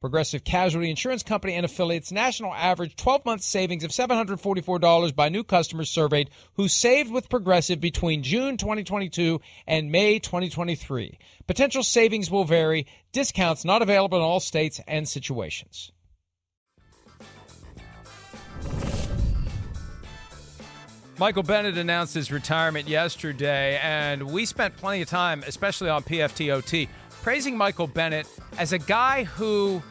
Progressive Casualty Insurance Company and affiliates national average 12 month savings of $744 by new customers surveyed who saved with Progressive between June 2022 and May 2023. Potential savings will vary, discounts not available in all states and situations. Michael Bennett announced his retirement yesterday, and we spent plenty of time, especially on PFTOT, praising Michael Bennett as a guy who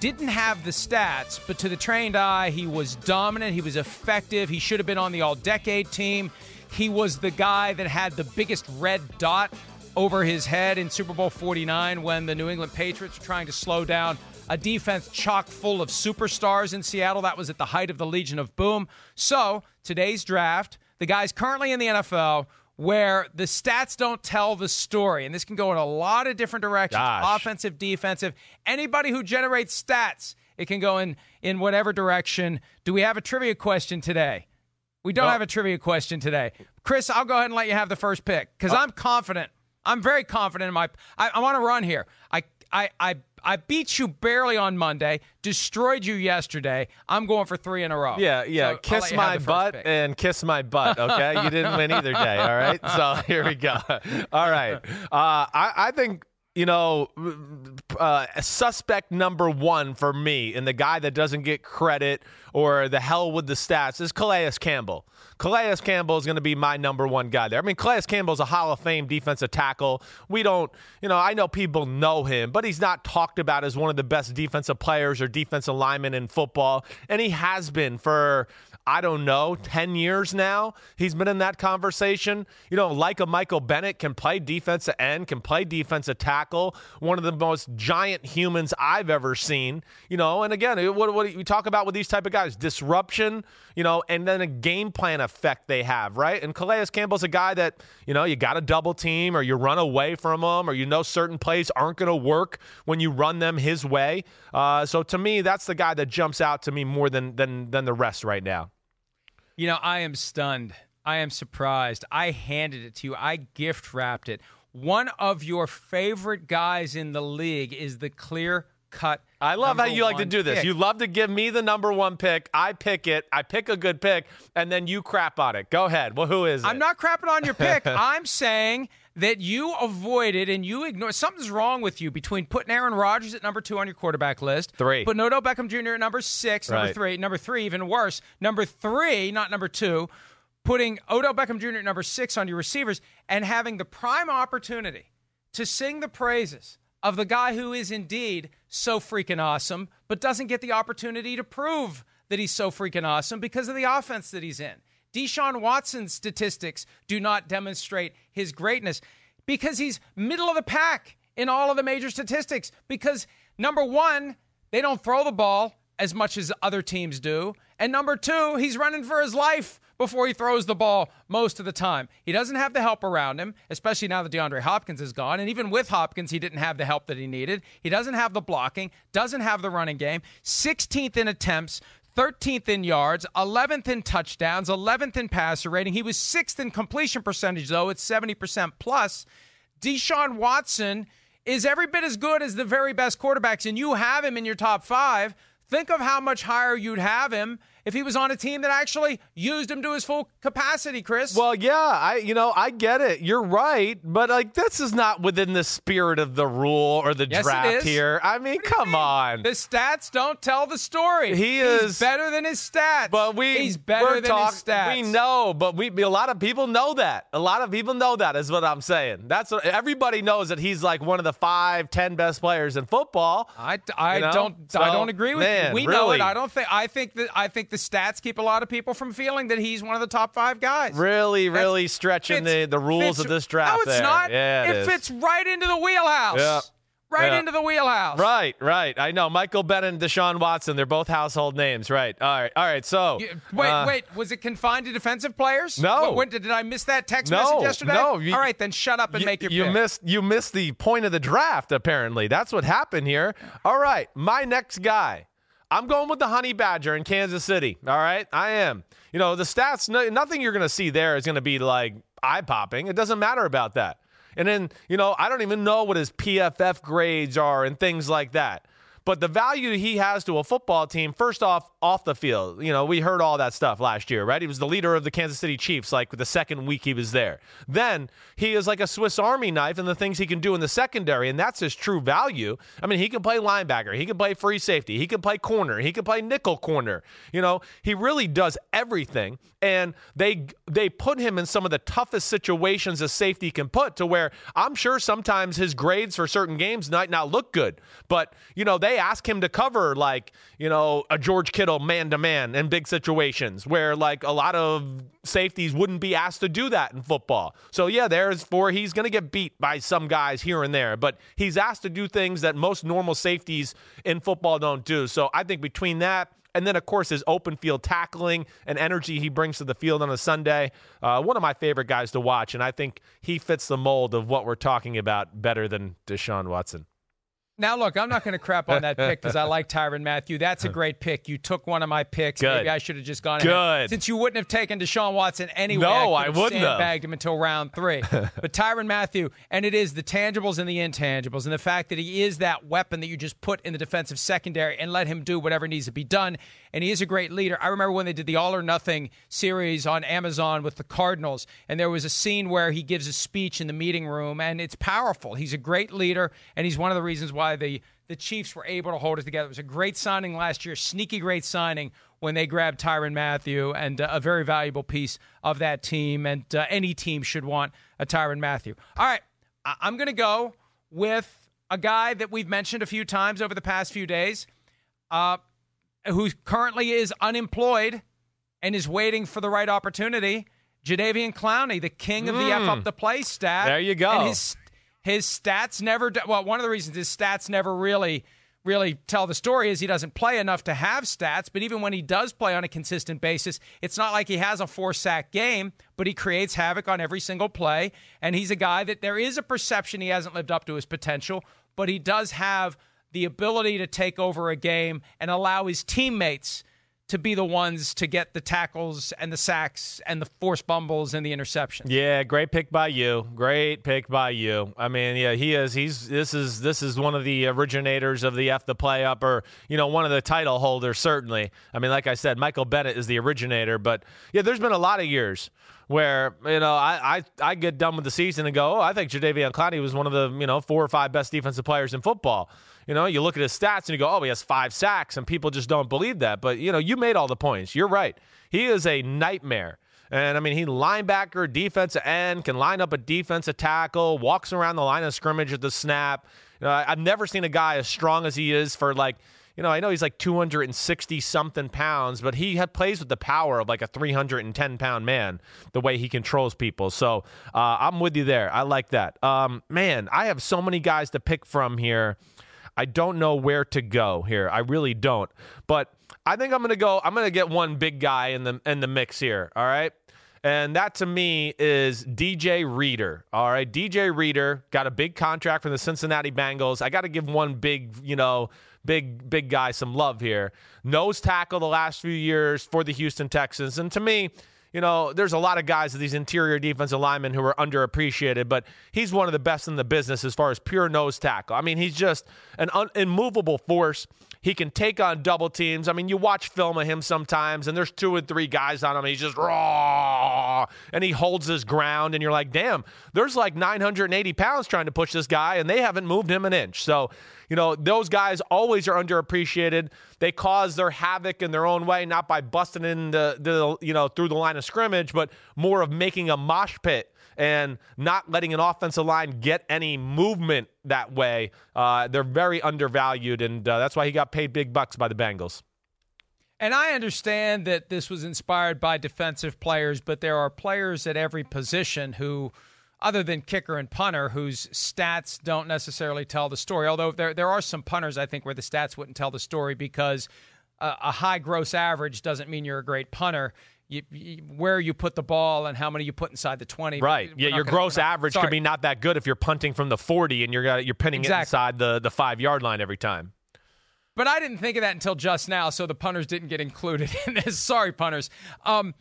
didn't have the stats, but to the trained eye, he was dominant. He was effective. He should have been on the all decade team. He was the guy that had the biggest red dot over his head in Super Bowl 49 when the New England Patriots were trying to slow down a defense chock full of superstars in Seattle. That was at the height of the Legion of Boom. So, today's draft, the guy's currently in the NFL where the stats don't tell the story. And this can go in a lot of different directions Gosh. offensive, defensive. Anybody who generates stats, it can go in, in whatever direction. Do we have a trivia question today? We don't No. have a trivia question today. Chris, I'll go ahead and let you have the first pick because oh. I'm confident. I'm very confident in my. I, I want to run here. I, I, I, I beat you barely on Monday, destroyed you yesterday. I'm going for three in a row. Yeah, yeah. So kiss my butt pick. and kiss my butt. Okay, you didn't win either day. All right. So here we go. All right. Uh, I, I think you know, uh, suspect number one for me, and the guy that doesn't get credit or the hell with the stats is Calais Campbell. Calais Campbell is going to be my number one guy there. I mean, Calais Campbell is a Hall of Fame defensive tackle. We don't, you know, I know people know him, but he's not talked about as one of the best defensive players or defensive linemen in football, and he has been for I don't know, 10 years now. He's been in that conversation. You know, like a Michael Bennett can play defensive end, can play defensive tackle, one of the most giant humans I've ever seen. You know, and again, what, what we talk about with these type of guys, disruption, you know, and then a game plan effect they have, right? And Calais Campbell's a guy that, you know, you got a double team or you run away from him or you know certain plays aren't going to work when you run them his way. Uh, so to me, that's the guy that jumps out to me more than than than the rest right now. You know, I am stunned. I am surprised. I handed it to you. I gift wrapped it. One of your favorite guys in the league is the clear cut. I love how you like to do this. pick. You love to give me the number one pick. I pick it. I pick a good pick, and then you crap on it. Go ahead. Well, who is it? I'm not crapping on your pick. I'm saying that you avoided and you ignored something's wrong with you between putting Aaron Rodgers at number two on your quarterback list, Three. putting Odell Beckham Jr. at number six, number Right. three, number three, even worse, number three, not number two, putting Odell Beckham Jr. at number six on your receivers, and having the prime opportunity to sing the praises of the guy who is indeed so freaking awesome, but doesn't get the opportunity to prove that he's so freaking awesome because of the offense that he's in. Deshaun Watson's statistics do not demonstrate his greatness because he's middle of the pack in all of the major statistics. Because number one, they don't throw the ball as much as other teams do. And number two, he's running for his life before he throws the ball most of the time. He doesn't have the help around him, especially now that DeAndre Hopkins is gone. And even with Hopkins, he didn't have the help that he needed. He doesn't have the blocking, doesn't have the running game. 16th in attempts, 13th in yards, 11th in touchdowns, 11th in passer rating. He was sixth in completion percentage, though. It's 70% plus. Deshaun Watson is every bit as good as the very best quarterbacks, and you have him in your top five, think of how much higher you'd have him if he was on a team that actually used him to his full capacity, Chris. Well, yeah, I you know, I get it. You're right, but like this is not within the spirit of the rule or the yes, draft here. I mean, come mean? on. The stats don't tell the story. He He's is better than his stats. But we He's better than talk, his stats. We know, but we a lot of people know that. A lot of people know that is what I'm saying. That's what everybody knows that he's like one of the five, ten best players in football. I, I you know? don't So, I don't agree with man, you. We really. know it. I don't think I think that I think the stats keep a lot of people from feeling that he's one of the top five guys. Really, That's- really stretching fits- the, the rules fits- of this draft. No, it's there. not. Yeah, it, it fits right into the wheelhouse. Yeah. Right Yeah. into the wheelhouse. Right, right. I know. Michael Bennett and Deshaun Watson, they're both household names. Right. All right. All right. So. You- wait, uh, wait. Was it confined to defensive players? No. What, when- did I miss that text No, message yesterday? no, you- All right, then shut up and you, make your you pick. missed you missed the point of the draft apparently that's what happened here all right my next guy i'm going with the honey badger in kansas city all right? I am. You know the stats no, nothing you're going to see there is going to be like eye popping it doesn't matter about that. And then you know i don't even know what his pff grades are and things like that but the value he has to a football team, first off, off the field, you know, we heard all that stuff last year, right? He was the leader of the Kansas City Chiefs, like the second week he was there. Then he is like a Swiss Army knife and the things he can do in the secondary, and that's his true value. I mean, he can play linebacker, he can play free safety, he can play corner, he can play nickel corner. You know, he really does everything. And they they put him in some of the toughest situations a safety can put to where I'm sure sometimes his grades for certain games might not look good. But, you know, they ask him to cover like, you know, a George Kittle man to man in big situations where like a lot of safeties wouldn't be asked to do that in football. So yeah, there's for he's going to get beat by some guys here and there, but he's asked to do things that most normal safeties in football don't do. So I think between that and then, of course, his open field tackling and energy he brings to the field on a Sunday. Uh, one of my favorite guys to watch, and I think he fits the mold of what we're talking about better than Deshaun Watson. Now, look, I'm not going to crap on that pick because I like Tyrann Mathieu. That's a great pick. You took one of my picks. Good. Maybe I should have just gone Good. ahead. Since you wouldn't have taken Deshaun Watson anyway. No, I, I wouldn't have. bagged him until round three. but Tyrann Mathieu, and it is the tangibles and the intangibles, and the fact that he is that weapon that you just put in the defensive secondary and let him do whatever needs to be done. And he is a great leader. I remember when they did the All or Nothing series on Amazon with the Cardinals, and there was a scene where he gives a speech in the meeting room, and it's powerful. He's a great leader, and he's one of the reasons why the the Chiefs were able to hold it together. It was a great signing last year, sneaky great signing when they grabbed Tyrann Mathieu, and uh, a very valuable piece of that team. And uh, any team should want a Tyrann Mathieu. All right, I- I'm going to go with a guy that we've mentioned a few times over the past few days, uh, who currently is unemployed and is waiting for the right opportunity. Jadeveon Clowney, the king of the F hmm. up the play stat. There you go. And his his stats never well one of the reasons his stats never really really tell the story is he doesn't play enough to have stats but even when he does play on a consistent basis it's not like he has a four sack game but he creates havoc on every single play and he's a guy that there is a perception he hasn't lived up to his potential but he does have the ability to take over a game and allow his teammates to be the ones to get the tackles and the sacks and the forced fumbles and the interceptions. Yeah, great pick by you. Great pick by you. I mean, yeah, he is. He's this is this is one of the originators of the F the play up, or you know, one of the title holders. Certainly. I mean, like I said, Michael Bennett is the originator, but yeah, there's been a lot of years where you know I I, I get done with the season and go, oh, I think Jadeveon Clowney was one of the you know four or five best defensive players in football. You know, you look at his stats and you go, oh, he has five sacks, and people just don't believe that. But you know, you made all the points. You're right. He is a nightmare. And I mean, he linebacker, defensive end, can line up a defensive tackle, walks around the line of scrimmage at the snap. You know, I've never seen a guy as strong as he is for like, you know, I know he's like 260 something pounds, but he plays with the power of like a 310 pound man, the way he controls people. So uh, I'm with you there. I like that. Um, man, I have so many guys to pick from here. I don't know where to go here. I really don't. But I think I'm going to go I'm going to get one big guy in the in the mix here, all right? And that to me is DJ Reader. All right, DJ Reader got a big contract from the Cincinnati Bengals. I got to give one big, you know, big big guy some love here. Nose tackle the last few years for the Houston Texans. And to me, you know, there's a lot of guys of these interior defensive linemen who are underappreciated, but he's one of the best in the business as far as pure nose tackle. I mean, he's just an un- immovable force. He can take on double teams. I mean, you watch film of him sometimes, and there's two or three guys on him. he's just raw, and he holds his ground, and you're like, damn, there's like 980 pounds trying to push this guy, and they haven't moved him an inch. So, you know, those guys always are underappreciated. They cause their havoc in their own way, not by busting in the, the you know through the line of scrimmage, but more of making a mosh pit and not letting an offensive line get any movement that way. Uh, they're very undervalued, and uh, that's why he got paid big bucks by the Bengals. And I understand that this was inspired by defensive players, but there are players at every position who other than kicker and punter, whose stats don't necessarily tell the story. Although there there are some punters I think where the stats wouldn't tell the story because a, a high gross average doesn't mean you're a great punter. You, you, where you put the ball and how many you put inside the 20. Right. Yeah, your gonna, gross not, average sorry. could be not that good if you're punting from the 40 and you're you're pinning exactly. it inside the the 5-yard line every time. But I didn't think of that until just now, so the punters didn't get included in this. Sorry, punters. Um,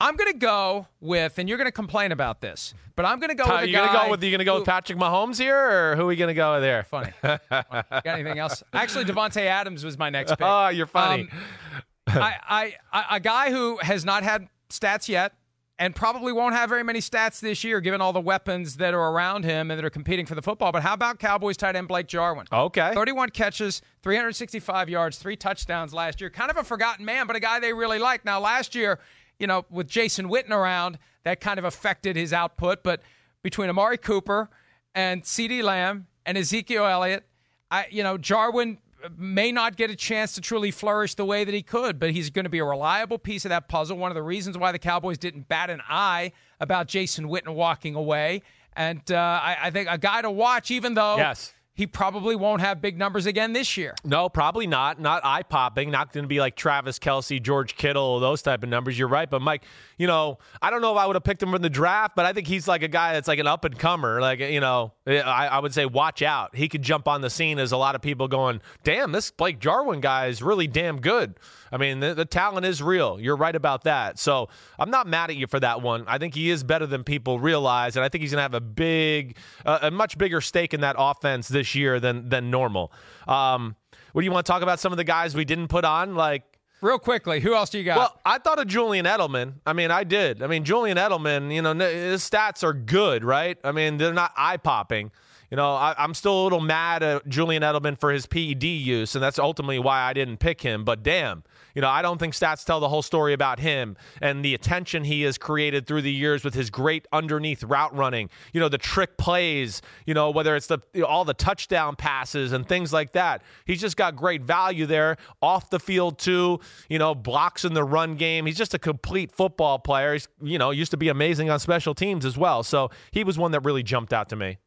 I'm going to go with, and you're going to complain about this, but I'm going to go Ty, with. You going to go with? You going to go with Patrick Mahomes here, or who are we going to go with there? Funny. Got anything else? Actually, Davante Adams was my next pick. Oh, you're funny. Um, I, I, a guy who has not had stats yet, and probably won't have very many stats this year, given all the weapons that are around him and that are competing for the football. But how about Cowboys tight end Blake Jarwin? Okay. 31 catches, 365 yards, three touchdowns last year. Kind of a forgotten man, but a guy they really like. Now, last year, you know, with Jason Witten around, that kind of affected his output. But between Amari Cooper and CeeDee Lamb and Ezekiel Elliott, I, you know, Jarwin may not get a chance to truly flourish the way that he could, but he's going to be a reliable piece of that puzzle. One of the reasons why the Cowboys didn't bat an eye about Jason Witten walking away. And uh, I, I, think a guy to watch, even though yes he probably won't have big numbers again this year. No, probably not. Not eye popping. Not going to be like Travis Kelce, George Kittle, those type of numbers. You're right, but Mike, you know, I don't know if I would have picked him from the draft, but I think he's like a guy that's like an up and comer. Like you know, I, I, would say watch out. He could jump on the scene as a lot of people going, "Damn, this Blake Jarwin guy is really damn good." I mean, the, the talent is real. You're right about that. So I'm not mad at you for that one. I think he is better than people realize, and I think he's going to have a big, uh, a much bigger stake in that offense this year than than normal. Um, what do you want to talk about? Some of the guys we didn't put on, like Real quickly, who else do you got? Well, I thought of Julian Edelman. I mean, I did. I mean, Julian Edelman, you know, his stats are good, right? I mean, they're not eye popping. You know, I, am still a little mad at Julian Edelman for his PED use, and that's ultimately why I didn't pick him. But damn, you know, I don't think stats tell the whole story about him and the attention he has created through the years with his great underneath route running. You know, the trick plays. You know, whether it's the all the touchdown passes and things like that. He's just got great value there off the field too. You know, blocks in the run game. He's just a complete football player. He's you know used to be amazing on special teams as well. So he was one that really jumped out to me.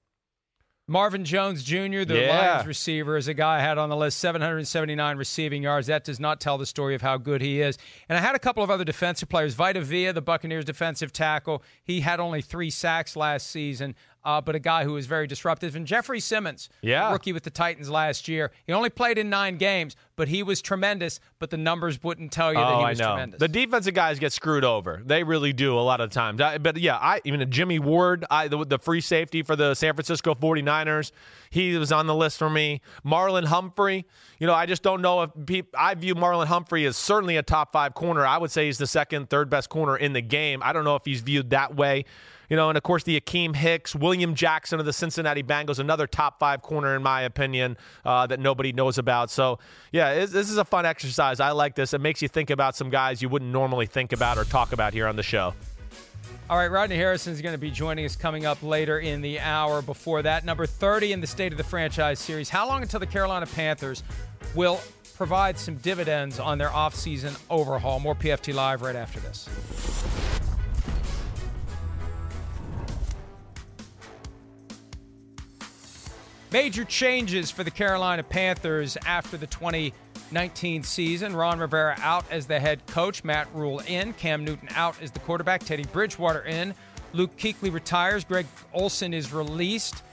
Marvin Jones Jr., the yeah. Lions receiver, is a guy I had on the list, 779 receiving yards. That does not tell the story of how good he is. And I had a couple of other defensive players. Vita Vea, the Buccaneers defensive tackle, he had only three sacks last season uh, but a guy who was very disruptive. And Jeffery Simmons, yeah. rookie with the Titans last year. He only played in nine games, but he was tremendous. But the numbers wouldn't tell you oh, that he was I know. tremendous. The defensive guys get screwed over. They really do a lot of times. I, but yeah, I even Jimmy Ward, I, the, the free safety for the San Francisco 49ers, he was on the list for me. Marlon Humphrey, you know, I just don't know if people, I view Marlon Humphrey as certainly a top five corner. I would say he's the second, third best corner in the game. I don't know if he's viewed that way. You know, and of course the Akiem Hicks, William Jackson of the Cincinnati Bengals, another top five corner in my opinion uh, that nobody knows about. So yeah, this is a fun exercise. I like this. It makes you think about some guys you wouldn't normally think about or talk about here on the show. All right, Rodney Harrison is going to be joining us coming up later in the hour. Before that, number 30 in the State of the Franchise series. How long until the Carolina Panthers will provide some dividends on their offseason overhaul? More PFT Live right after this. Major changes for the Carolina Panthers after the 2019 season. Ron Rivera out as the head coach, Matt Rhule in, Cam Newton out as the quarterback, Teddy Bridgewater in, Luke Kuechly retires, Greg Olsen is released.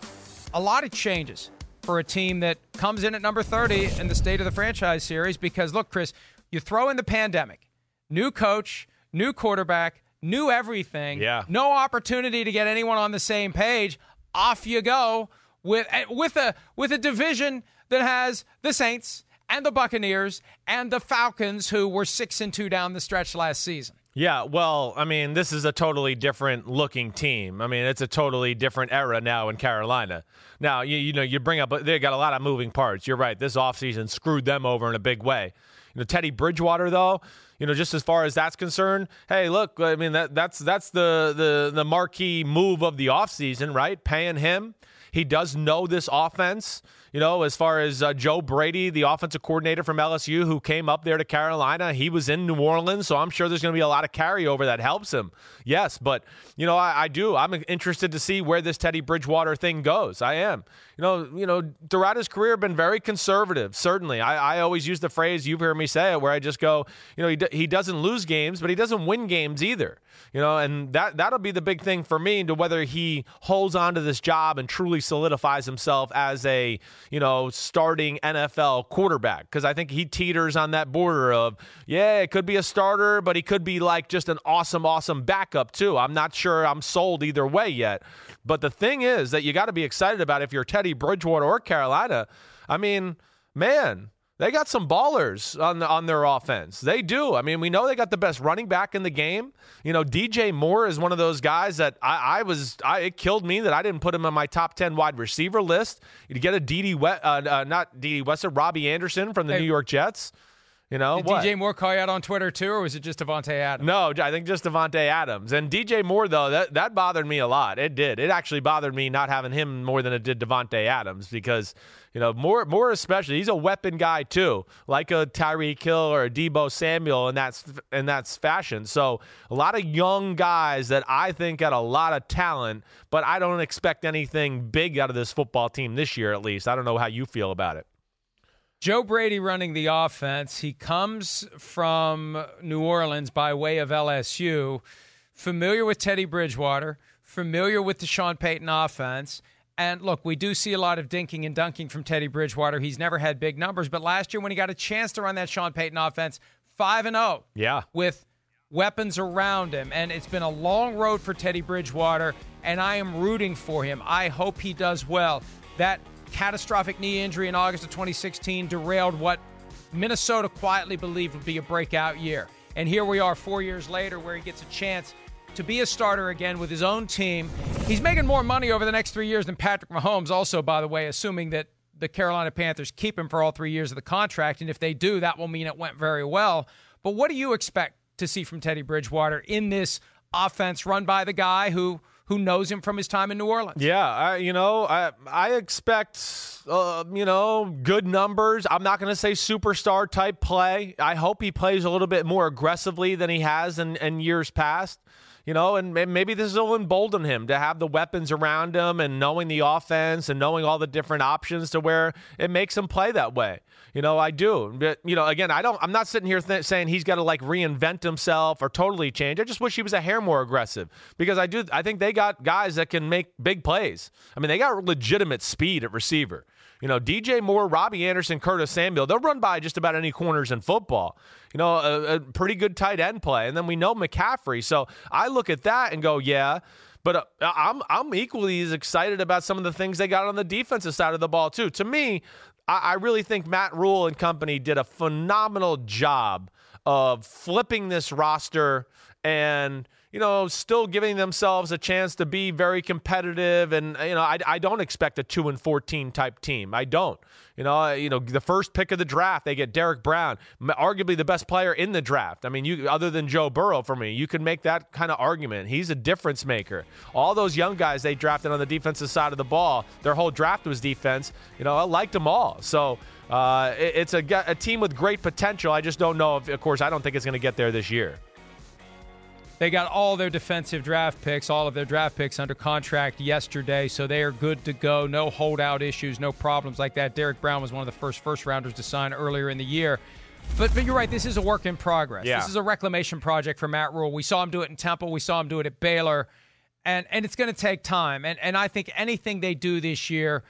A lot of changes for a team that comes in at number 30 in the state of the franchise series because, look, Chris, you throw in the pandemic, new coach, new quarterback, new everything. Yeah. No opportunity to get anyone on the same page. Off you go with eh, with a with a division that has the Saints and the Buccaneers and the Falcons, who were six and two down the stretch last season. Yeah, well, I mean, this is a totally different looking team. I mean, it's a totally different era now in Carolina. Now, you, you know, you bring up, they got a lot of moving parts. You're right. This offseason screwed them over in a big way. You know, Teddy Bridgewater, though, you know, just as far as that's concerned, hey, look, I mean, that that's that's the the the marquee move of the offseason, right? Paying him. He does know this offense you know, as far as uh, Joe Brady, the offensive coordinator from LSU who came up there to Carolina, he was in New Orleans, so I'm sure there's going to be a lot of carryover that helps him. Yes, but, you know, I, I do. I'm interested to see where this Teddy Bridgewater thing goes. I am. You know, you know, throughout his career, been very conservative. Certainly, I, I always use the phrase you've heard me say it, where I just go, you know, he, d- he doesn't lose games, but he doesn't win games either. You know, and that that'll be the big thing for me to whether he holds on to this job and truly solidifies himself as a you know starting NFL quarterback because I think he teeters on that border of yeah, it could be a starter, but he could be like just an awesome, awesome backup too. I'm not sure I'm sold either way yet. But the thing is that you got to be excited about if you're Teddy Bridgewater or Carolina. I mean, man, they got some ballers on the, on their offense. They do. I mean, we know they got the best running back in the game. You know, DJ Moore is one of those guys that I, I was. I, it killed me that I didn't put him on my top ten wide receiver list. You get a DD, uh, uh, not DD West, Robbie Anderson from the hey, New York Jets. You know, Did what? DJ Moore call you out on Twitter too, or was it just Davante Adams? No, I think just Davante Adams. And DJ Moore though, that that bothered me a lot. It did. It actually bothered me not having him more than it did Davante Adams because you know more more especially he's a weapon guy too, like a Tyreek Hill or a Deebo Samuel, and that's and that's fashion. So a lot of young guys that I think got a lot of talent, but I don't expect anything big out of this football team this year at least. I don't know how you feel about it. Joe Brady running the offense. He comes from New Orleans by way of LSU, familiar with Teddy Bridgewater, familiar with the Sean Payton offense. And look, we do see a lot of dinking and dunking from Teddy Bridgewater. He's never had big numbers, but last year when he got a chance to run that Sean Payton offense, 5 and 0. Yeah. With weapons around him. And it's been a long road for Teddy Bridgewater, and I am rooting for him. I hope he does well. That catastrophic knee injury in August of 2016 derailed what Minnesota quietly believed would be a breakout year. And here we are four years later where he gets a chance to be a starter again with his own team. He's making more money over the next three years than Patrick Mahomes, also, by the way, assuming that the Carolina Panthers keep him for all three years of the contract. And if they do, that will mean it went very well. But what do you expect to see from Teddy Bridgewater in this offense run by the guy who who knows him from his time in New Orleans. Yeah, I, you know, I I expect uh, you know good numbers. I'm not going to say superstar type play. I hope he plays a little bit more aggressively than he has in, in years past you know, and maybe this will embolden him to have the weapons around him and knowing the offense and knowing all the different options to where it makes him play that way. You know, I do. But, you know, again, I don't, I'm not sitting here th- saying he's got to like reinvent himself or totally change. I just wish he was a hair more aggressive because I do, I think they got guys that can make big plays. I mean, they got legitimate speed at receiver. You know, DJ Moore, Robbie Anderson, Curtis Samuel, they'll run by just about any corners in football. You know, a, a pretty good tight end play. And then we know McCaffrey. So I look at that and go, yeah. But uh, I'm I'm equally as excited about some of the things they got on the defensive side of the ball too. To me, I, I really think Matt Rhule and company did a phenomenal job of flipping this roster and you know, still giving themselves a chance to be very competitive. And you know, I, I don't expect a two and fourteen type team. I don't. You know, you know, the first pick of the draft, they get Derrick Brown, arguably the best player in the draft. I mean, you other than Joe Burrow for me, you can make that kind of argument. He's a difference maker. All those young guys they drafted on the defensive side of the ball, their whole draft was defense. You know, I liked them all. So. Uh, it, it's a, a team with great potential. I just don't know if, of course, I don't think it's going to get there this year. They got all their defensive draft picks, all of their draft picks under contract yesterday, so they are good to go. No holdout issues, no problems like that. Derrick Brown was one of the first first rounders to sign earlier in the year. But, but you're right, this is a work in progress. Yeah. This is a reclamation project for Matt Rhule. We saw him do it in Temple, we saw him do it at Baylor, and, and it's going to take time. And, and I think anything they do this year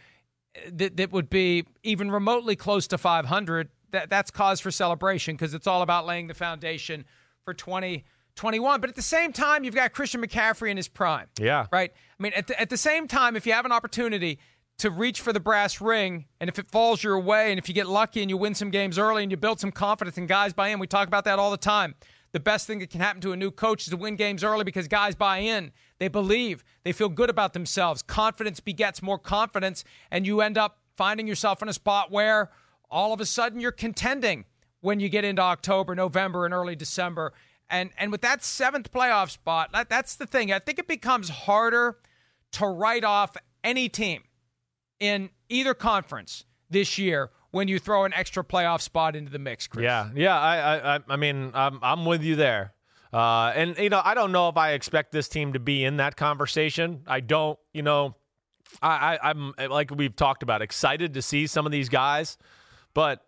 eh, that, that would be even remotely close to 500, that, that's cause for celebration because it's all about laying the foundation for 20- 21. But at the same time, you've got Christian McCaffrey in his prime. Yeah. Right? I mean, at the, at the same time, if you have an opportunity to reach for the brass ring, and if it falls your way, and if you get lucky and you win some games early and you build some confidence and guys buy in, we talk about that all the time. The best thing that can happen to a new coach is to win games early because guys buy in. They believe. They feel good about themselves. Confidence begets more confidence, and you end up finding yourself in a spot where all of a sudden you're contending when you get into October, November, and early December. And and with that seventh playoff spot, that, that's the thing. I think it becomes harder to write off any team in either conference this year when you throw an extra playoff spot into the mix, Chris. Yeah, yeah. I, I, I mean, I'm, I'm with you there. Uh, and you know, I don't know if I expect this team to be in that conversation. I don't. You know, I, I I'm like we've talked about, excited to see some of these guys, but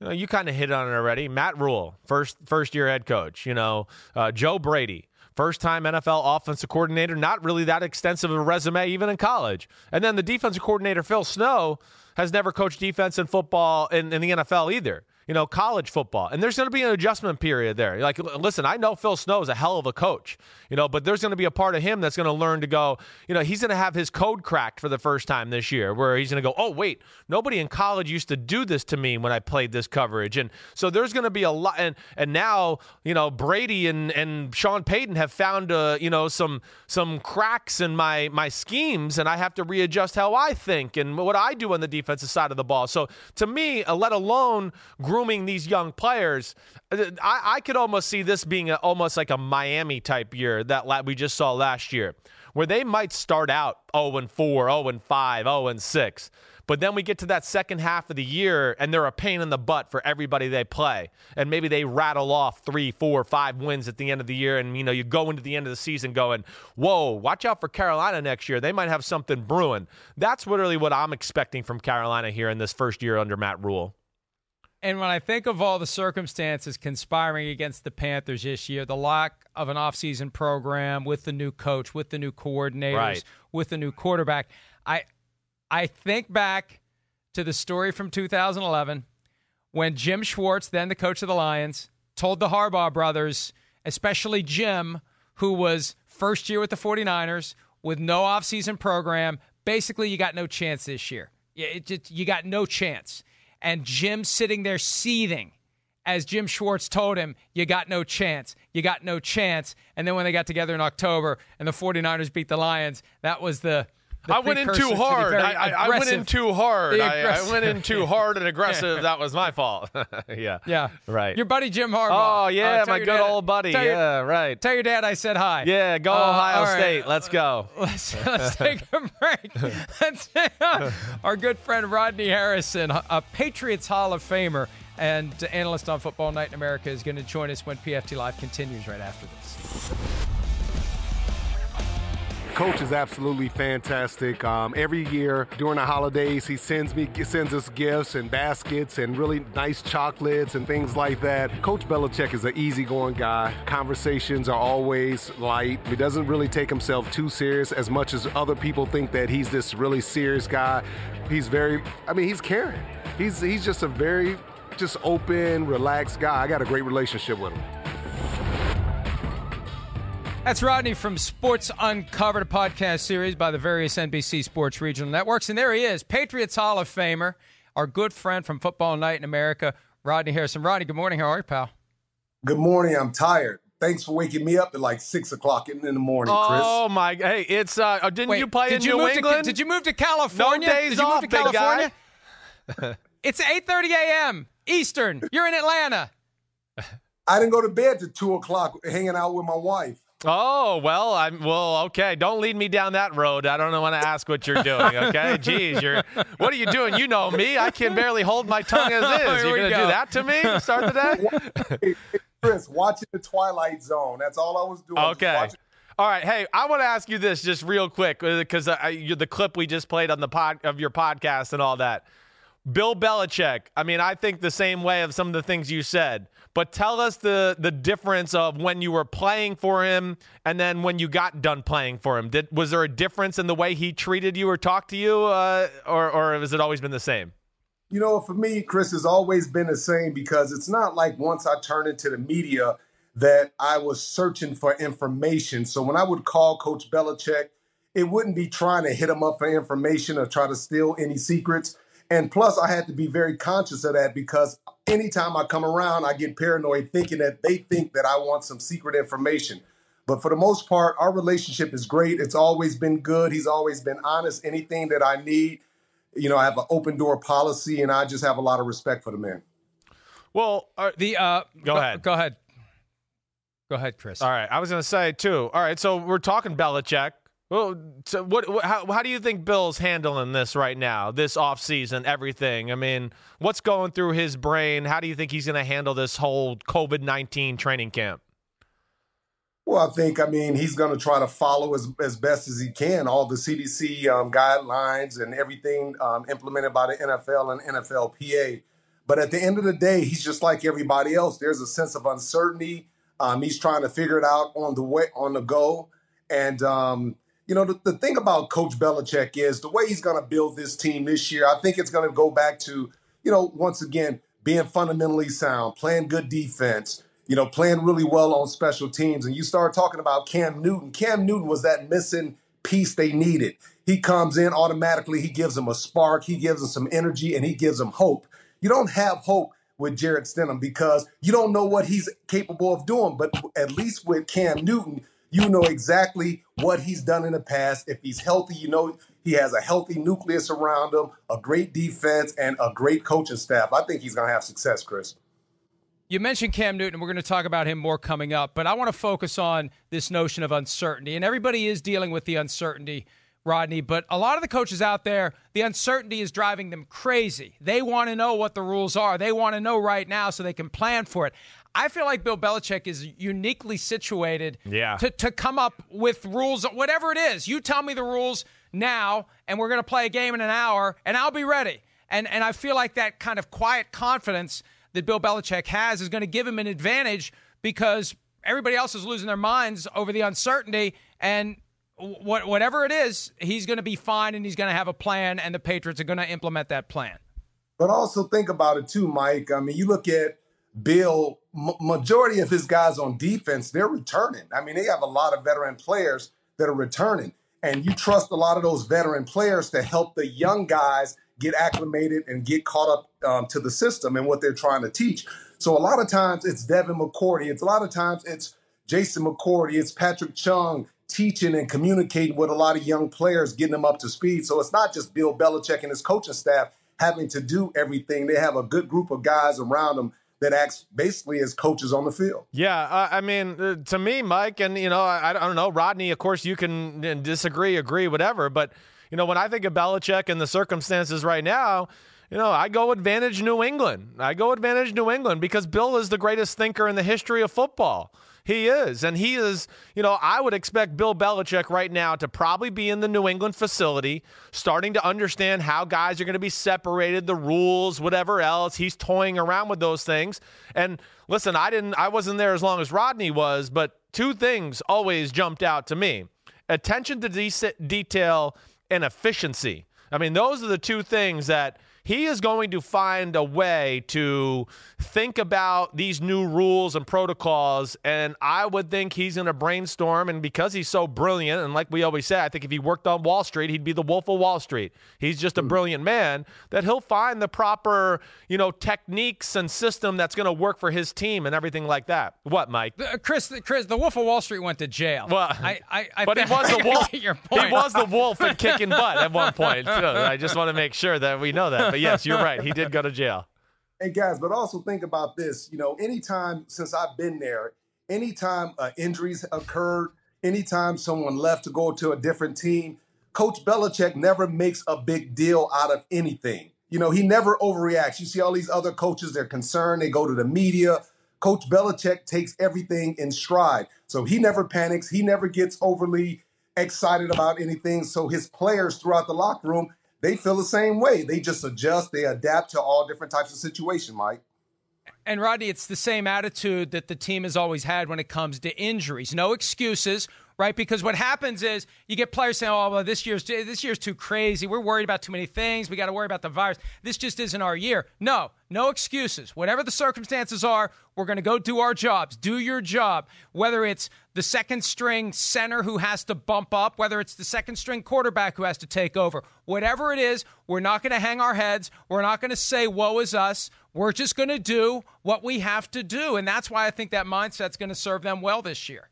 you know, you kind of hit on it already. Matt Rhule, first first year head coach. You know, uh, Joe Brady. First time NFL offensive coordinator, not really that extensive a resume, even in college. And then the defensive coordinator, Phil Snow, has never coached defense in football in, in the NFL either you know, college football. And there's going to be an adjustment period there. Like, listen, I know Phil Snow is a hell of a coach, you know, but there's going to be a part of him that's going to learn to go, you know, he's going to have his code cracked for the first time this year, where he's going to go, oh, wait, nobody in college used to do this to me when I played this coverage. And so there's going to be a lot. And, and now, you know, Brady and, and Sean Payton have found, uh, you know, some, some cracks in my, my schemes, and I have to readjust how I think and what I do on the defensive side of the ball. So to me, let alone grooming these young players, uh, I, I could almost see this being a, almost like a Miami type year that we just saw last year, where they might start out 0 and 4, 0 and 5, 0 and 6. But then we get to that second half of the year, and they're a pain in the butt for everybody they play. And maybe they rattle off three, four, five wins at the end of the year, and you know you go into the end of the season going, "Whoa, watch out for Carolina next year. They might have something brewing." That's literally what I'm expecting from Carolina here in this first year under Matt Rhule. And when I think of all the circumstances conspiring against the Panthers this year, the lack of an offseason program with the new coach, with the new coordinators, right. with the new quarterback, I I think back to the story from 2011 when Jim Schwartz, then the coach of the Lions, told the Harbaugh brothers, especially Jim, who was first year with the 49ers with no offseason program, basically you got no chance this year. It, you got no chance and Jim sitting there seething as Jim Schwartz told him, You got no chance. You got no chance. And then when they got together in October and the 49ers beat the Lions, that was the. I went in too hard. I, I, I, went in too hard. I, I, went in too hard and aggressive. that was my fault. yeah. Yeah. Right. Your buddy Jim Harbaugh. Oh, yeah. Uh, my good dad, old buddy. Your, yeah, right. Tell your dad I said hi. Yeah. Go uh, Ohio right. State. Let's go. Let's, let's take a break. let's, our good friend Rodney Harrison, a Patriots Hall of Famer and analyst on Football Night in America, is going to join us when PFT Live continues right after this. Coach is absolutely fantastic. Um, every year during the holidays, he sends me sends us gifts and baskets and really nice chocolates and things like that. Coach Belichick is an easygoing guy. Conversations are always light. He doesn't really take himself too serious as much as other people think that he's this really serious guy. He's very, I mean, he's caring. He's he's just a very just open, relaxed guy. I got a great relationship with him. That's Rodney from Sports Uncovered, a podcast series by the various NBC Sports regional networks. And there he is, Patriots Hall of Famer, our good friend from Football Night in America, Rodney Harrison. Rodney, good morning. How are you, pal? Good morning. I'm tired. Thanks for waking me up at like six o'clock in, the morning, Chris. Oh my! Hey, it's uh, oh, didn't Wait, you play in New England? To, did you move to California? No days did you off, move to California? it's 8:30 a.m. Eastern. You're in Atlanta. I didn't go to bed till two o'clock, hanging out with my wife. Oh well, I'm well. Okay, don't lead me down that road. I don't want to ask what you're doing. Okay, jeez, you're. What are you doing? You know me. I can barely hold my tongue as is. you're gonna go. do that to me to start the day. Chris, watching the Twilight Zone. That's all I was doing. Okay. All right, hey, I want to ask you this just real quick because uh, the clip we just played on the pod of your podcast and all that. Bill Belichick. I mean, I think the same way of some of the things you said. But tell us the the difference of when you were playing for him and then when you got done playing for him. Did was there a difference in the way he treated you or talked to you, uh, or or has it always been the same? You know, for me, Chris has always been the same because it's not like once I turn into the media that I was searching for information. So when I would call Coach Belichick, it wouldn't be trying to hit him up for information or try to steal any secrets. And plus, I had to be very conscious of that because anytime I come around, I get paranoid thinking that they think that I want some secret information. But for the most part, our relationship is great. It's always been good. He's always been honest. Anything that I need, you know, I have an open door policy, and I just have a lot of respect for the man. Well, uh, The uh, Go ahead. Go ahead. Go ahead, Chris. all right. I was going to say too. All right. So we're talking Belichick. Well, so what, what how, how do you think Bill's handling this right now, this offseason, everything? I mean, what's going through his brain? How do you think he's going to handle this whole COVID 19 training camp? Well, I think, I mean, he's going to try to follow as, as best as he can all the CDC um, guidelines and everything um, implemented by the NFL and NFLPA. But at the end of the day, he's just like everybody else. There's a sense of uncertainty. Um, he's trying to figure it out on the way, on the go. And, um, you know, the, the thing about Coach Belichick is the way he's going to build this team this year, I think it's going to go back to, you know, once again, being fundamentally sound, playing good defense, you know, playing really well on special teams. And you start talking about Cam Newton. Cam Newton was that missing piece they needed. He comes in automatically, he gives them a spark, he gives them some energy, and he gives them hope. You don't have hope with Jarrett Stidham because you don't know what he's capable of doing. But at least with Cam Newton, you know exactly what he's done in the past. If he's healthy, you know he has a healthy nucleus around him, a great defense, and a great coaching staff. I think he's going to have success, Chris. You mentioned Cam Newton. We're going to talk about him more coming up, but I want to focus on this notion of uncertainty. And everybody is dealing with the uncertainty, Rodney, but a lot of the coaches out there, the uncertainty is driving them crazy. They want to know what the rules are, they want to know right now so they can plan for it. I feel like Bill Belichick is uniquely situated Yeah. to, to come up with rules, whatever it is. You tell me the rules now, and we're going to play a game in an hour, and I'll be ready. And, and I feel like that kind of quiet confidence that Bill Belichick has is going to give him an advantage because everybody else is losing their minds over the uncertainty. And what, whatever it is, he's going to be fine and he's going to have a plan, and the Patriots are going to implement that plan. But also think about it too, Mike. I mean, you look at Bill, majority of his guys on defense, they're returning. I mean, they have a lot of veteran players that are returning. And you trust a lot of those veteran players to help the young guys get acclimated and get caught up um, to the system and what they're trying to teach. So a lot of times it's Devin McCourty. It's a lot of times it's Jason McCourty. It's Patrick Chung teaching and communicating with a lot of young players, getting them up to speed. So it's not just Bill Belichick and his coaching staff having to do everything. They have a good group of guys around them that acts basically as coaches on the field. Yeah, I mean, uh, to me, Mike, and you know, I, I don't know, Rodney. Of course, you can uh, disagree, agree, whatever. But you know, when I think of Belichick and the circumstances right now, you know, I go advantage New England. I go advantage New England because Bill is the greatest thinker in the history of football. He is. And he is, you know, I would expect Bill Belichick right now to probably be in the New England facility, starting to understand how guys are going to be separated, the rules, whatever else. He's toying around with those things. And listen, I didn't I wasn't there as long as Rodney was, but two things always jumped out to me. Attention to de- detail and efficiency. I mean, those are the two things that he is going to find a way to think about these new rules and protocols. And I would think he's going to brainstorm. And because he's so brilliant, and like we always say, I think if he worked on Wall Street, he'd be the Wolf of Wall Street. He's just a brilliant man that he'll find the proper, you know, techniques and system that's going to work for his team and everything like that. What, Mike? Uh, Chris, Chris, the Wolf of Wall Street went to jail. Well, I, I, I but he was the wolf. get Your He was the wolf and kicking butt at one point. too. I just want to make sure that we know that. But yes, you're right. He did go to jail. Hey guys, but also think about this. You know, anytime since I've been there, anytime uh, injuries occurred, anytime someone left to go to a different team, Coach Belichick never makes a big deal out of anything. You know, he never overreacts. You see all these other coaches, they're concerned, they go to the media. Coach Belichick takes everything in stride. So he never panics, he never gets overly excited about anything. So his players throughout the locker room, they feel the same way. They just adjust, they adapt to all different types of situations, Mike. And Rodney, it's the same attitude that the team has always had when it comes to injuries. No excuses. Right? Because what happens is you get players saying, "Oh, well, this year's this year's too crazy. We're worried about too many things. We got to worry about the virus. This just isn't our year." No, no excuses. Whatever the circumstances are, we're going to go do our jobs. Do your job. Whether it's the second string center who has to bump up, whether it's the second string quarterback who has to take over, whatever it is, we're not going to hang our heads. We're not going to say, woe is us. We're just going to do what we have to do. And that's why I think that mindset's going to serve them well this year.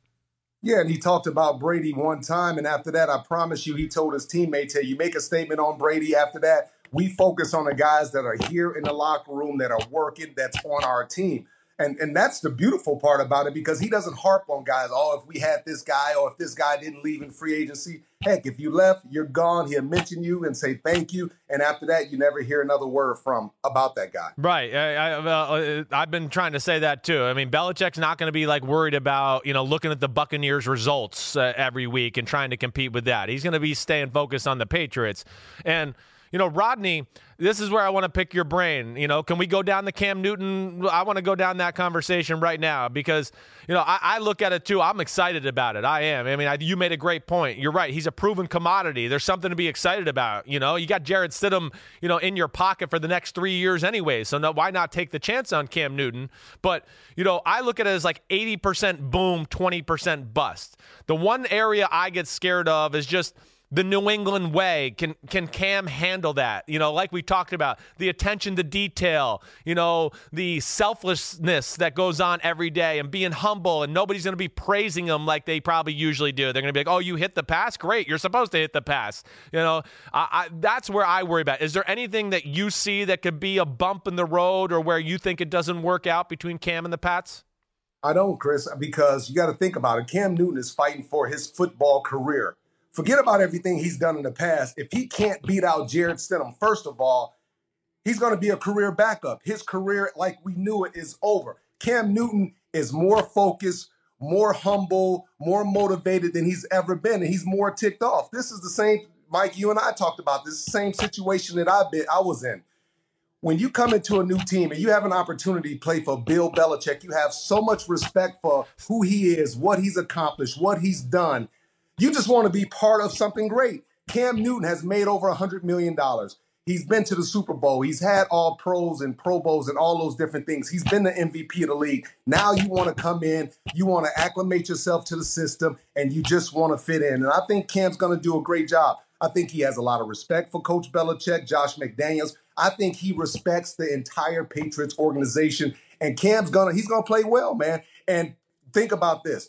Yeah, and he talked about Brady one time, and after that, I promise you, he told his teammates, "Hey, you make a statement on Brady. After that, we focus on the guys that are here in the locker room that are working, that's on our team." And and that's the beautiful part about it because he doesn't harp on guys. Oh, if we had this guy or if this guy didn't leave in free agency, heck, if you left, you're gone. He'll mention you and say thank you, and after that, you never hear another word from about that guy. Right. I, I, uh, I've been trying to say that too. I mean, Belichick's not going to be like worried about you know looking at the Buccaneers' results uh, every week and trying to compete with that. He's going to be staying focused on the Patriots and you know, Rodney, this is where I want to pick your brain. You know, can we go down the Cam Newton? I want to go down that conversation right now because, you know, I, I look at it too. I'm excited about it. I am. I mean, I, you made a great point. You're right. He's a proven commodity. There's something to be excited about. You know, you got Jarrett Stidham, you know, in your pocket for the next three years anyway. So no, why not take the chance on Cam Newton? But, you know, I look at it as like 80% boom, 20% bust. The one area I get scared of is just – the New England way. Can can Cam handle that? You know, like we talked about, the attention to detail, you know, the selflessness that goes on every day and being humble and nobody's going to be praising him like they probably usually do. They're going to be like, "Oh, you hit the pass? Great. You're supposed to hit the pass." You know, I, I, that's where I worry about. Is there anything that you see that could be a bump in the road or where you think it doesn't work out between Cam and the Pats? I don't, Chris, because you got to think about it. Cam Newton is fighting for his football career forget about everything he's done in the past. If he can't beat out Jarrett Stidham, first of all, he's going to be a career backup. His career, like we knew it, is over. Cam Newton is more focused, more humble, more motivated than he's ever been, and he's more ticked off. This is the same, Mike. You and I talked about this same situation that I've been, I was in. When you come into a new team and you have an opportunity to play for Bill Belichick, you have so much respect for who he is, what he's accomplished, what he's done you just want to be part of something great. Cam Newton has made over $100 million. He's been to the Super Bowl. He's had all pros and Pro Bowls and all those different things. He's been the MVP of the league. Now you want to come in, you want to acclimate yourself to the system, and you just want to fit in. And I think Cam's going to do a great job. I think he has a lot of respect for Coach Belichick, Josh McDaniels. I think he respects the entire Patriots organization. And Cam's gonna he's gonna play well, man. And think about this.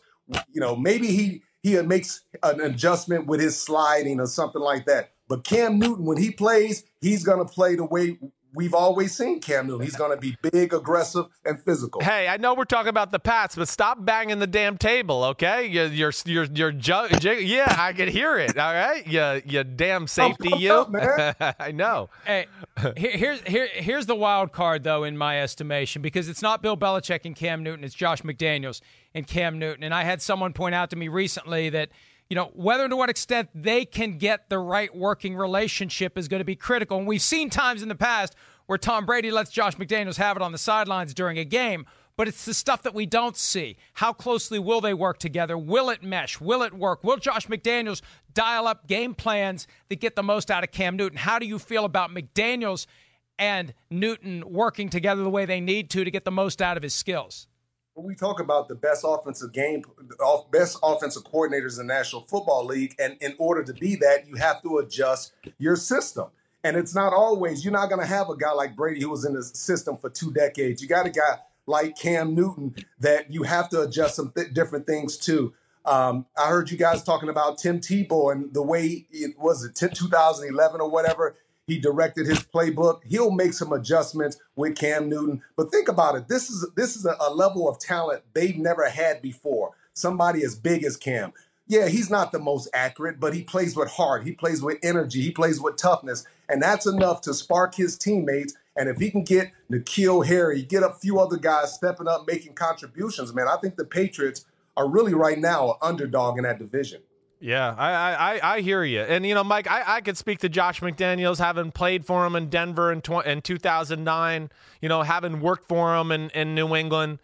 You know, maybe he he makes an adjustment with his sliding or something like that. But Cam Newton, when he plays, he's going to play the way we've always seen Cam Newton. He's going to be big, aggressive, and physical. Hey, I know we're talking about the Pats, but stop banging the damn table, okay? You're, you're, you're, you're ju- ju- yeah, I can hear it. All right, you, you damn safety, you. Up, man. I know. Hey, here's here, here's the wild card, though, in my estimation, because it's not Bill Belichick and Cam Newton; it's Josh McDaniels and Cam Newton. And I had someone point out to me recently that, you know, whether and to what extent they can get the right working relationship is going to be critical. And we've seen times in the past where Tom Brady lets Josh McDaniels have it on the sidelines during a game. But it's the stuff that we don't see. How closely will they work together? Will it mesh? Will it work? Will Josh McDaniels dial up game plans that get the most out of Cam Newton? How do you feel about McDaniels and Newton working together the way they need to to get the most out of his skills? We talk about the best offensive game, best offensive coordinators in the National Football League, and in order to be that, you have to adjust your system. And it's not always you're not going to have a guy like Brady who was in the system for two decades. You got a guy like Cam Newton that you have to adjust some th- different things to. Um, I heard you guys talking about Tim Tebow and the way it was it 2011 or whatever he directed his playbook. He'll make some adjustments with Cam Newton. But think about it. This is this is a, a level of talent they've never had before. Somebody as big as Cam. Yeah, he's not the most accurate, but he plays with heart. He plays with energy. He plays with toughness. And that's enough to spark his teammates. And if he can get N'Keal Harry, get a few other guys stepping up, making contributions, man, I think the Patriots are really right now an underdog in that division. Yeah, I, I, I hear you. And, you know, Mike, I, I could speak to Josh McDaniels, having played for him in Denver in, tw- in 2009, you know, having worked for him in, in New England.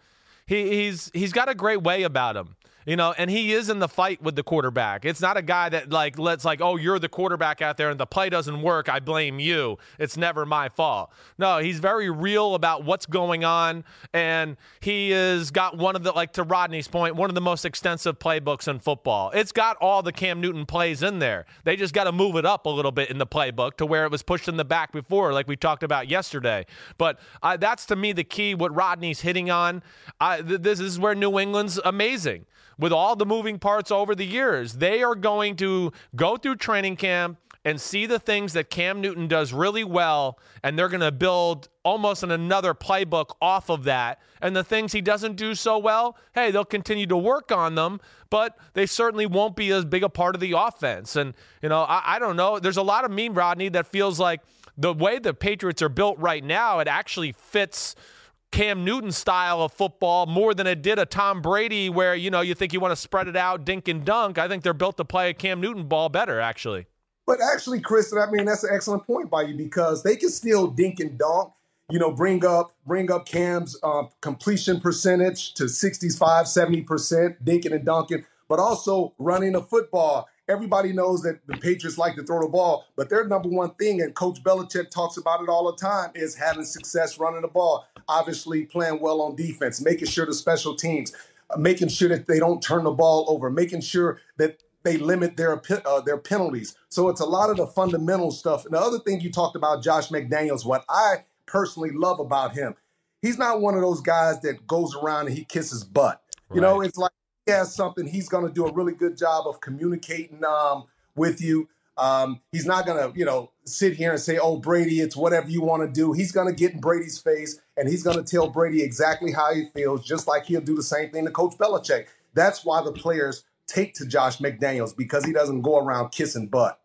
He, he's, he's got a great way about him. You know, and he is in the fight with the quarterback. It's not a guy that like lets like, oh, you're the quarterback out there and the play doesn't work. I blame you. It's never my fault. No, he's very real about what's going on, and he has got one of the like to Rodney's point, one of the most extensive playbooks in football. It's got all the Cam Newton plays in there. They just got to move it up a little bit in the playbook to where it was pushed in the back before, like we talked about yesterday. But uh, that's to me the key. What Rodney's hitting on. th- this is where New England's amazing with all the moving parts over the years. They are going to go through training camp and see the things that Cam Newton does really well, and they're going to build almost an another playbook off of that. And the things he doesn't do so well, hey, they'll continue to work on them, but they certainly won't be as big a part of the offense. And, you know, I, I don't know. There's a lot of me, Rodney, that feels like the way the Patriots are built right now, it actually fits – Cam Newton style of football more than it did a Tom Brady, where you know you think you want to spread it out, dink and dunk. I think they're built to play a Cam Newton ball better, actually. But actually, Chris, I mean that's an excellent point by you because they can still dink and dunk. You know, bring up bring up Cam's uh, completion percentage to 65, 70 percent, dinking and dunking, but also running the football everybody knows that the Patriots like to throw the ball, but their number one thing, and Coach Belichick talks about it all the time, is having success running the ball. Obviously, playing well on defense, making sure the special teams, uh, making sure that they don't turn the ball over, making sure that they limit their uh, their penalties. So it's a lot of the fundamental stuff. And the other thing you talked about, Josh McDaniels, what I personally love about him, he's not one of those guys that goes around and he kisses butt. You know, it's like has something, he's going to do a really good job of communicating um, with you. Um, he's not going to, you know, sit here and say, "Oh, Brady, it's whatever you want to do." He's going to get in Brady's face and he's going to tell Brady exactly how he feels, just like he'll do the same thing to Coach Belichick. That's why the players take to Josh McDaniels because he doesn't go around kissing butt.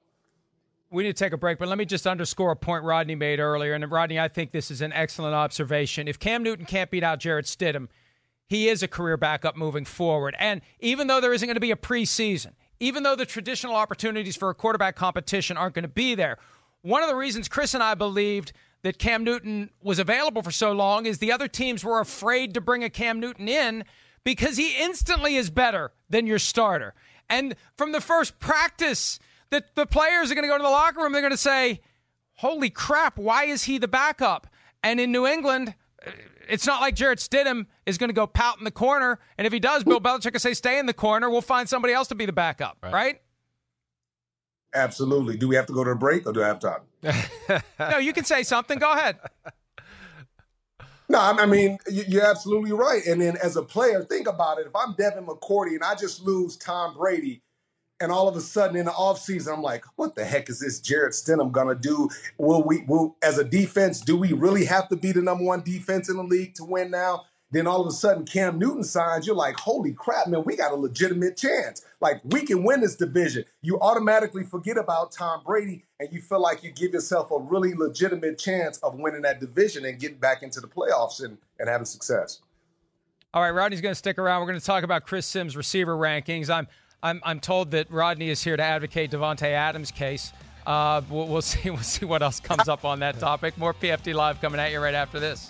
We need to take a break, but let me just underscore a point Rodney made earlier. And Rodney, I think this is an excellent observation. If Cam Newton can't beat out Jarrett Stidham, he is a career backup moving forward. And even though there isn't going to be a preseason, even though the traditional opportunities for a quarterback competition aren't going to be there, one of the reasons Chris and I believed that Cam Newton was available for so long is the other teams were afraid to bring a Cam Newton in because he instantly is better than your starter. And from the first practice, that the players are going to go to the locker room, they're going to say, Holy crap, why is he the backup? And in New England, uh, it's not like Jarrett Stidham is going to go pout in the corner. And if he does, Bill Belichick will say, stay in the corner. We'll find somebody else to be the backup, right? right? Absolutely. Do we have to go to a break or do I have time? no, you can say something. Go ahead. No, I mean, you're absolutely right. And then as a player, think about it. If I'm Devin McCourty and I just lose Tom Brady, and all of a sudden in the offseason, I'm like, what the heck is this Jarrett Stidham gonna do? Will we will as a defense, do we really have to be the number one defense in the league to win now? Then all of a sudden Cam Newton signs, you're like, holy crap, man, we got a legitimate chance. Like we can win this division. You automatically forget about Tom Brady and you feel like you give yourself a really legitimate chance of winning that division and getting back into the playoffs and, and having success. All right, Rodney's gonna stick around. We're gonna talk about Chris Sims receiver rankings. I'm I'm, I'm told that Rodney is here to advocate Davante Adams' case. Uh, we'll, we'll, see. We'll see what else comes up on that topic. More PFT Live coming at you right after this.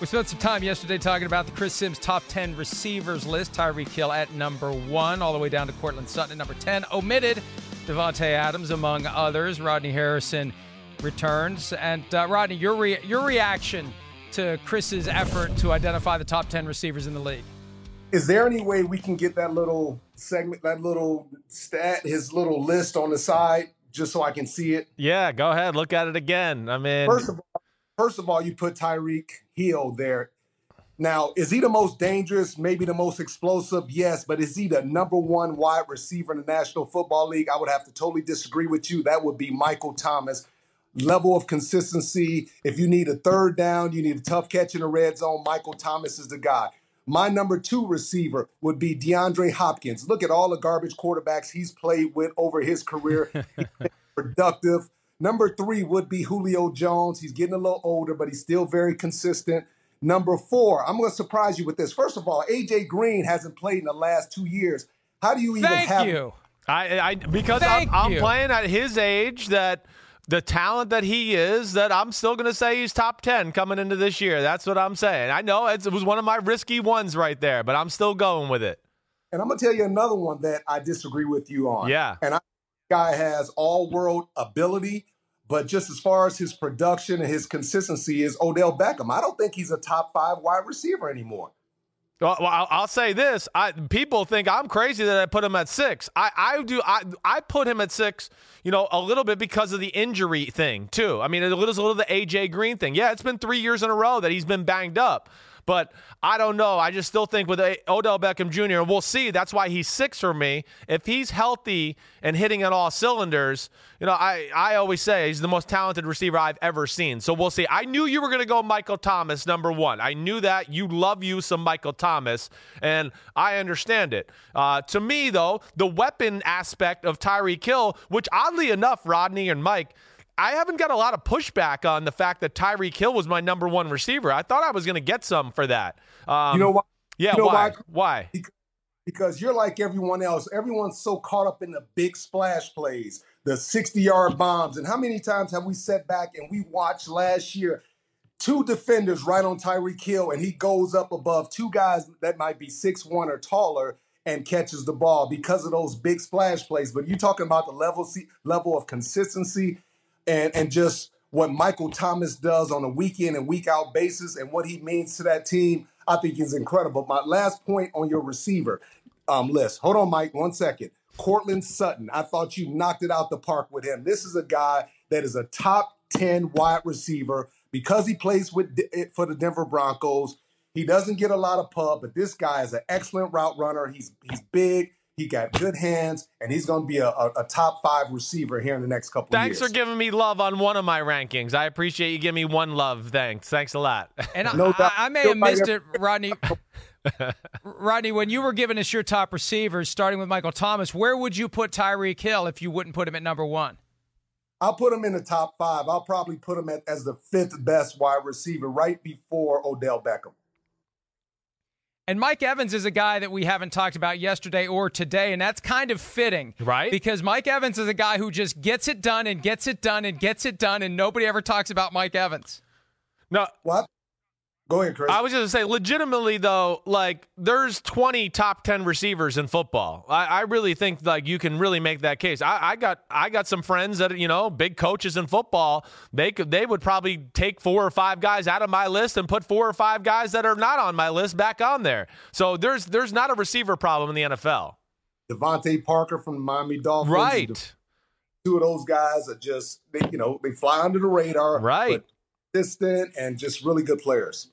We spent some time yesterday talking about the Chris Sims top 10 receivers list. Tyreek Hill at number one, all the way down to Courtland Sutton at number 10. Omitted Davante Adams, among others. Rodney Harrison returns. And uh, Rodney, your, re- your reaction to Chris's effort to identify the top 10 receivers in the league? Is there any way we can get that little segment, that little stat, his little list on the side, just so I can see it? Yeah, go ahead. Look at it again. I mean, first of all, first of all, you put Tyreek Hill there. Now, is he the most dangerous, maybe the most explosive? Yes, but is he the number one wide receiver in the National Football League? I would have to totally disagree with you. That would be Michael Thomas. Level of consistency. If you need a third down, you need a tough catch in the red zone, Michael Thomas is the guy. My number two receiver would be DeAndre Hopkins. Look at all the garbage quarterbacks he's played with over his career. productive. Number three would be Julio Jones. He's getting a little older, but he's still very consistent. Number four, I'm going to surprise you with this. First of all, AJ Green hasn't played in the last two years. How do you even Thank have? you. I, I because Thank I'm, I'm you. playing at his age that the talent that he is that I'm still going to say he's top 10 coming into this year. That's what I'm saying. I know it's, it was one of my risky ones right there, but I'm still going with it. And I'm going to tell you another one that I disagree with you on. Yeah. And I guy has all world ability, but just as far as his production and his consistency is Odell Beckham. I don't think he's a top five wide receiver anymore. Well, I'll, say this: I, people think I'm crazy that I put him at six. I, I do. I, I put him at six. You know, a little bit because of the injury thing too. I mean, a little, a little the AJ Green thing. Yeah, it's been three years in a row that he's been banged up. But I don't know. I just still think with Odell Beckham Jr., we'll see. That's why he's six for me. If he's healthy and hitting on all cylinders, you know, I, I always say he's the most talented receiver I've ever seen. So we'll see. I knew you were going to go Michael Thomas, number one. I knew that. You love you some Michael Thomas, and I understand it. Uh, to me, though, the weapon aspect of Tyreek Hill, which oddly enough, Rodney and Mike, I haven't got a lot of pushback on the fact that Tyreek Hill was my number one receiver. I thought I was going to get some for that. Um, You know why? Yeah, You know why? why? Because you're like everyone else. Everyone's so caught up in the big splash plays, the 60 yard bombs. And how many times have we sat back and we watched last year two defenders right on Tyreek Hill and he goes up above two guys that might be six one or taller and catches the ball because of those big splash plays. But you're talking about the level level of consistency and and just what Michael Thomas does on a week in and week out basis and what he means to that team, I think is incredible. My last point on your receiver um, list. Hold on, Mike, one second. Courtland Sutton. I thought you knocked it out the park with him. This is a guy that is a top 10 wide receiver because he plays with it for the Denver Broncos. He doesn't get a lot of pub, but this guy is an excellent route runner. He's he's big. He got good hands, and he's going to be a, a, a, top five receiver here in the next couple weeks. Thanks years. for giving me love on one of my rankings. I appreciate you giving me one love. Thanks. Thanks a lot. And I, doubt. I, I may have Nobody missed it, Rodney. Rodney, when you were giving us your top receivers, starting with Michael Thomas, where would you put Tyreek Hill if you wouldn't put him at number one? I'll put him in the top five. I'll probably put him at, as the fifth best wide receiver, right before Odell Beckham. And Mike Evans is a guy that we haven't talked about yesterday or today, and that's kind of fitting. Right. Because Mike Evans is a guy who just gets it done and gets it done and gets it done, and nobody ever talks about Mike Evans. No, What? Go ahead, Chris. I was just to say, legitimately though, like there's 20 top 10 receivers in football. I, I really think like you can really make that case. I, I got I got some friends that you know big coaches in football. They could they would probably take four or five guys out of my list and put four or five guys that are not on my list back on there. So there's there's not a receiver problem in the NFL. DeVante Parker from Miami Dolphins. Right. Two of those guys are just, they, you know, they fly under the radar. Right. But consistent and just really good players.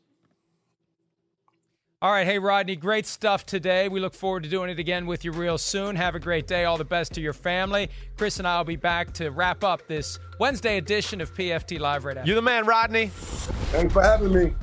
All right, hey Rodney, great stuff today. We look forward to doing it again with you real soon. Have a great day. All the best to your family. Chris and I will be back to wrap up this Wednesday edition of PFT Live right after. You're the man, Rodney. Thanks for having me.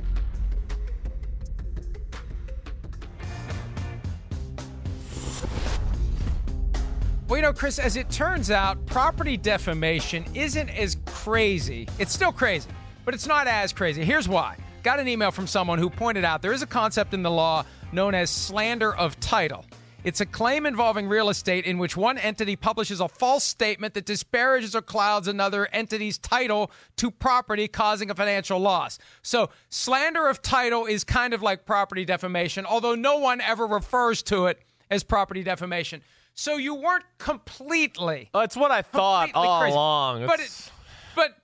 Well, you know, Chris, as it turns out, property defamation isn't as crazy. It's still crazy, but it's not as crazy. Here's why. Got an email from someone who pointed out there is a concept in the law known as slander of title. It's a claim involving real estate in which one entity publishes a false statement that disparages or clouds another entity's title to property, causing a financial loss. So, slander of title is kind of like property defamation, although no one ever refers to it as property defamation. So, you weren't completely. It's what I thought all crazy. along. But, it, but,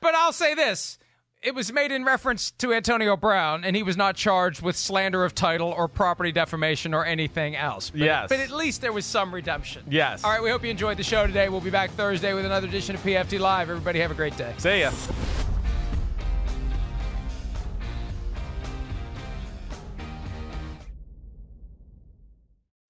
but I'll say this. It was made in reference to Antonio Brown, and he was not charged with slander of title or property defamation or anything else. But, Yes. But at least there was some redemption. Yes. All right, we hope you enjoyed the show today. We'll be back Thursday with another edition of PFT Live. Everybody have a great day. See ya.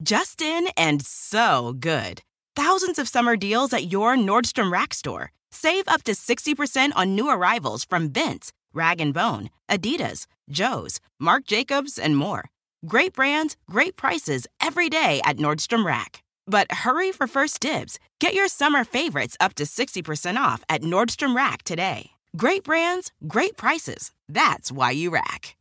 Justin and so good. Thousands of summer deals at your Nordstrom Rack store. Save up to 60% on new arrivals from Vince, Rag & Bone, Adidas, Joe's, Marc Jacobs, and more. Great brands, great prices every day at Nordstrom Rack. But hurry for first dibs. Get your summer favorites up to 60% off at Nordstrom Rack today. Great brands, great prices. That's why you rack.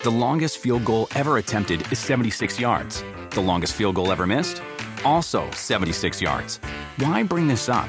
The longest field goal ever attempted is 76 yards. The longest field goal ever missed? Also 76 yards. Why bring this up?